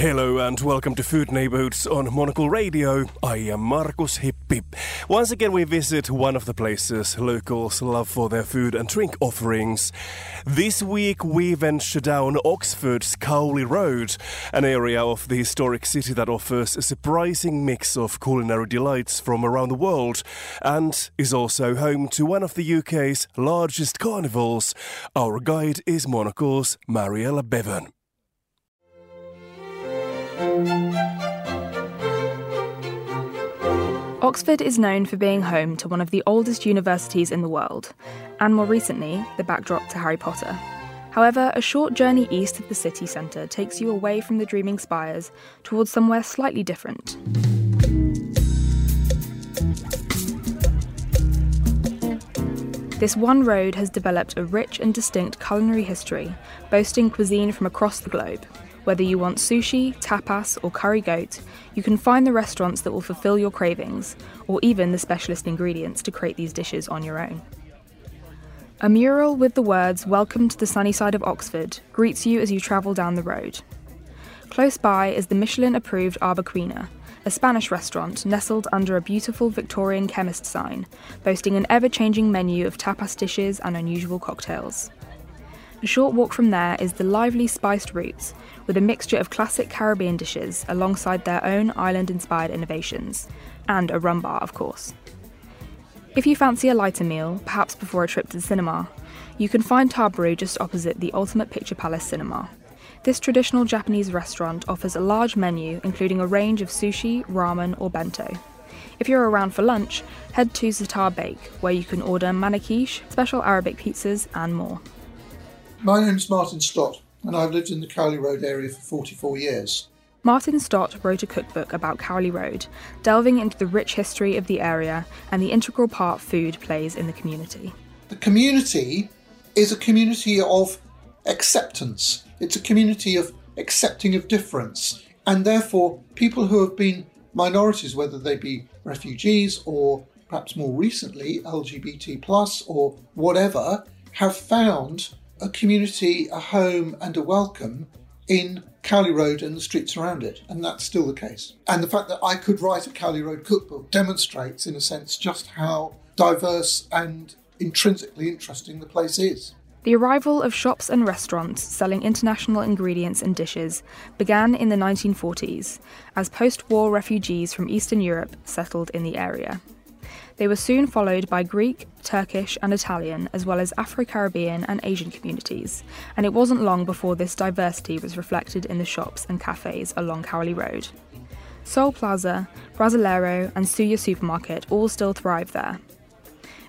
Hello and welcome to Food Neighborhoods on Monocle Radio. I am Markus Hippi. Once again, we visit one of the places locals love for their food and drink offerings. This week, we venture down Oxford's Cowley Road, an area of the historic city that offers a surprising mix of culinary delights from around the world and is also home to one of the UK's largest carnivals. Our guide is Monocle's Mariella Bevan. Oxford is known for being home to one of the oldest universities in the world, and more recently, the backdrop to Harry Potter. However, a short journey east of the city centre takes you away from the dreaming spires towards somewhere slightly different. This one road has developed a rich and distinct culinary history, boasting cuisine from across the globe. Whether you want sushi, tapas, or curry goat, you can find the restaurants that will fulfill your cravings, or even the specialist ingredients to create these dishes on your own. A mural with the words Welcome to the sunny side of Oxford greets you as you travel down the road. Close by is the Michelin approved Arbequina, a Spanish restaurant nestled under a beautiful Victorian chemist sign, boasting an ever changing menu of tapas dishes and unusual cocktails. A short walk from there is the lively Spiced Roots, with a mixture of classic Caribbean dishes alongside their own island inspired innovations, and a rum bar, of course. If you fancy a lighter meal, perhaps before a trip to the cinema, you can find Taberu just opposite the Ultimate Picture Palace Cinema. This traditional Japanese restaurant offers a large menu including a range of sushi, ramen, or bento. If you're around for lunch, head to Za'atar Bake, where you can order manakish, special Arabic pizzas, and more. My name's Martin Stott, and I've lived in the Cowley Road area for 44 years. Martin Stott wrote a cookbook about Cowley Road, delving into the rich history of the area and the integral part food plays in the community. The community is a community of acceptance, it's a community of accepting of difference, and therefore people who have been minorities, whether they be refugees or perhaps more recently LGBT plus or whatever, have found a community, a home, and a welcome in Cowley Road and the streets around it, and that's still the case. And the fact that I could write a Cowley Road cookbook demonstrates, in a sense, just how diverse and intrinsically interesting the place is. The arrival of shops and restaurants selling international ingredients and dishes began in the 1940s as post war refugees from Eastern Europe settled in the area. They were soon followed by Greek, Turkish, and Italian, as well as Afro Caribbean and Asian communities, and it wasn't long before this diversity was reflected in the shops and cafes along Cowley Road. Sol Plaza, Brasileiro, and Suya Supermarket all still thrive there.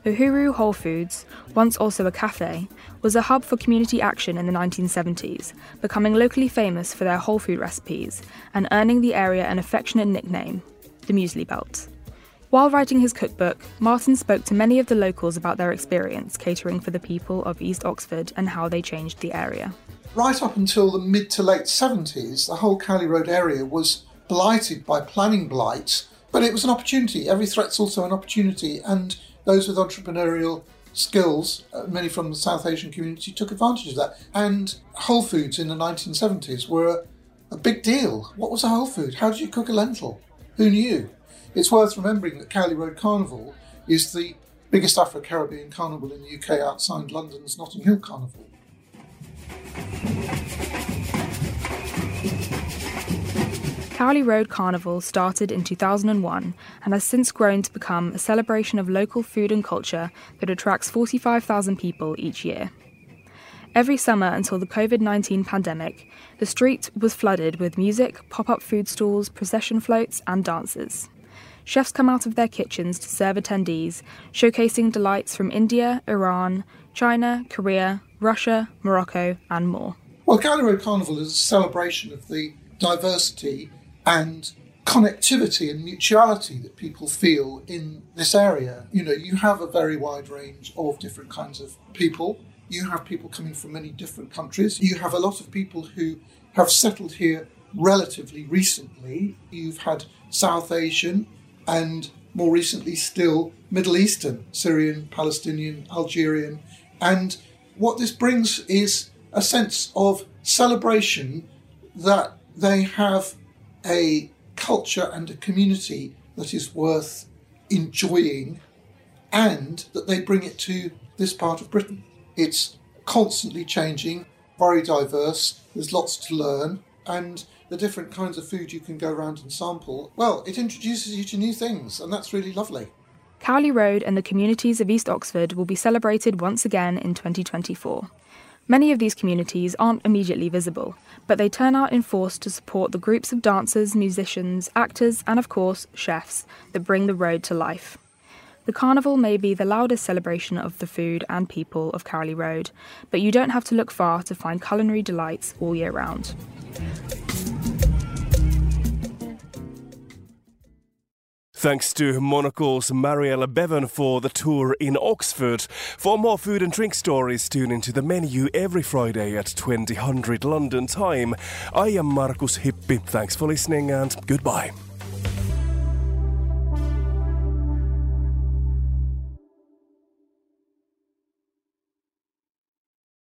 Uhuru Whole Foods, once also a cafe, was a hub for community action in the 1970s, becoming locally famous for their whole food recipes and earning the area an affectionate nickname, the Muesli Belt. While writing his cookbook, Martin spoke to many of the locals about their experience catering for the people of East Oxford and how they changed the area. Right up until the mid to late 70s, the whole Cowley Road area was blighted by planning blight, but it was an opportunity. Every threat's also an opportunity, and those with entrepreneurial skills, uh, many from the South Asian community, took advantage of that. And Whole Foods in the 1970s were a, a big deal. What was a Whole Food? How did you cook a lentil? Who knew? It's worth remembering that Cowley Road Carnival is the biggest Afro Caribbean carnival in the UK outside London's Notting Hill Carnival. Cowley Road Carnival started in 2001 and has since grown to become a celebration of local food and culture that attracts 45,000 people each year. Every summer until the COVID 19 pandemic, the street was flooded with music, pop up food stalls, procession floats, and dances. Chefs come out of their kitchens to serve attendees, showcasing delights from India, Iran, China, Korea, Russia, Morocco, and more. Well, Road Carnival is a celebration of the diversity and connectivity and mutuality that people feel in this area. You know, you have a very wide range of different kinds of people. You have people coming from many different countries. You have a lot of people who have settled here relatively recently. You've had South Asian, and more recently still Middle Eastern, Syrian, Palestinian, Algerian. And what this brings is a sense of celebration that they have a culture and a community that is worth enjoying and that they bring it to this part of Britain. It's constantly changing, very diverse, there's lots to learn, and the different kinds of food you can go around and sample, well, it introduces you to new things, and that's really lovely. Cowley Road and the communities of East Oxford will be celebrated once again in 2024. Many of these communities aren't immediately visible, but they turn out in force to support the groups of dancers, musicians, actors, and of course, chefs that bring the road to life. The carnival may be the loudest celebration of the food and people of Cowley Road, but you don't have to look far to find culinary delights all year round. Thanks to Monocle's Mariella Bevan for the tour in Oxford. For more food and drink stories, tune into the menu every Friday at 2000 London time. I am Markus Hippi. Thanks for listening and goodbye.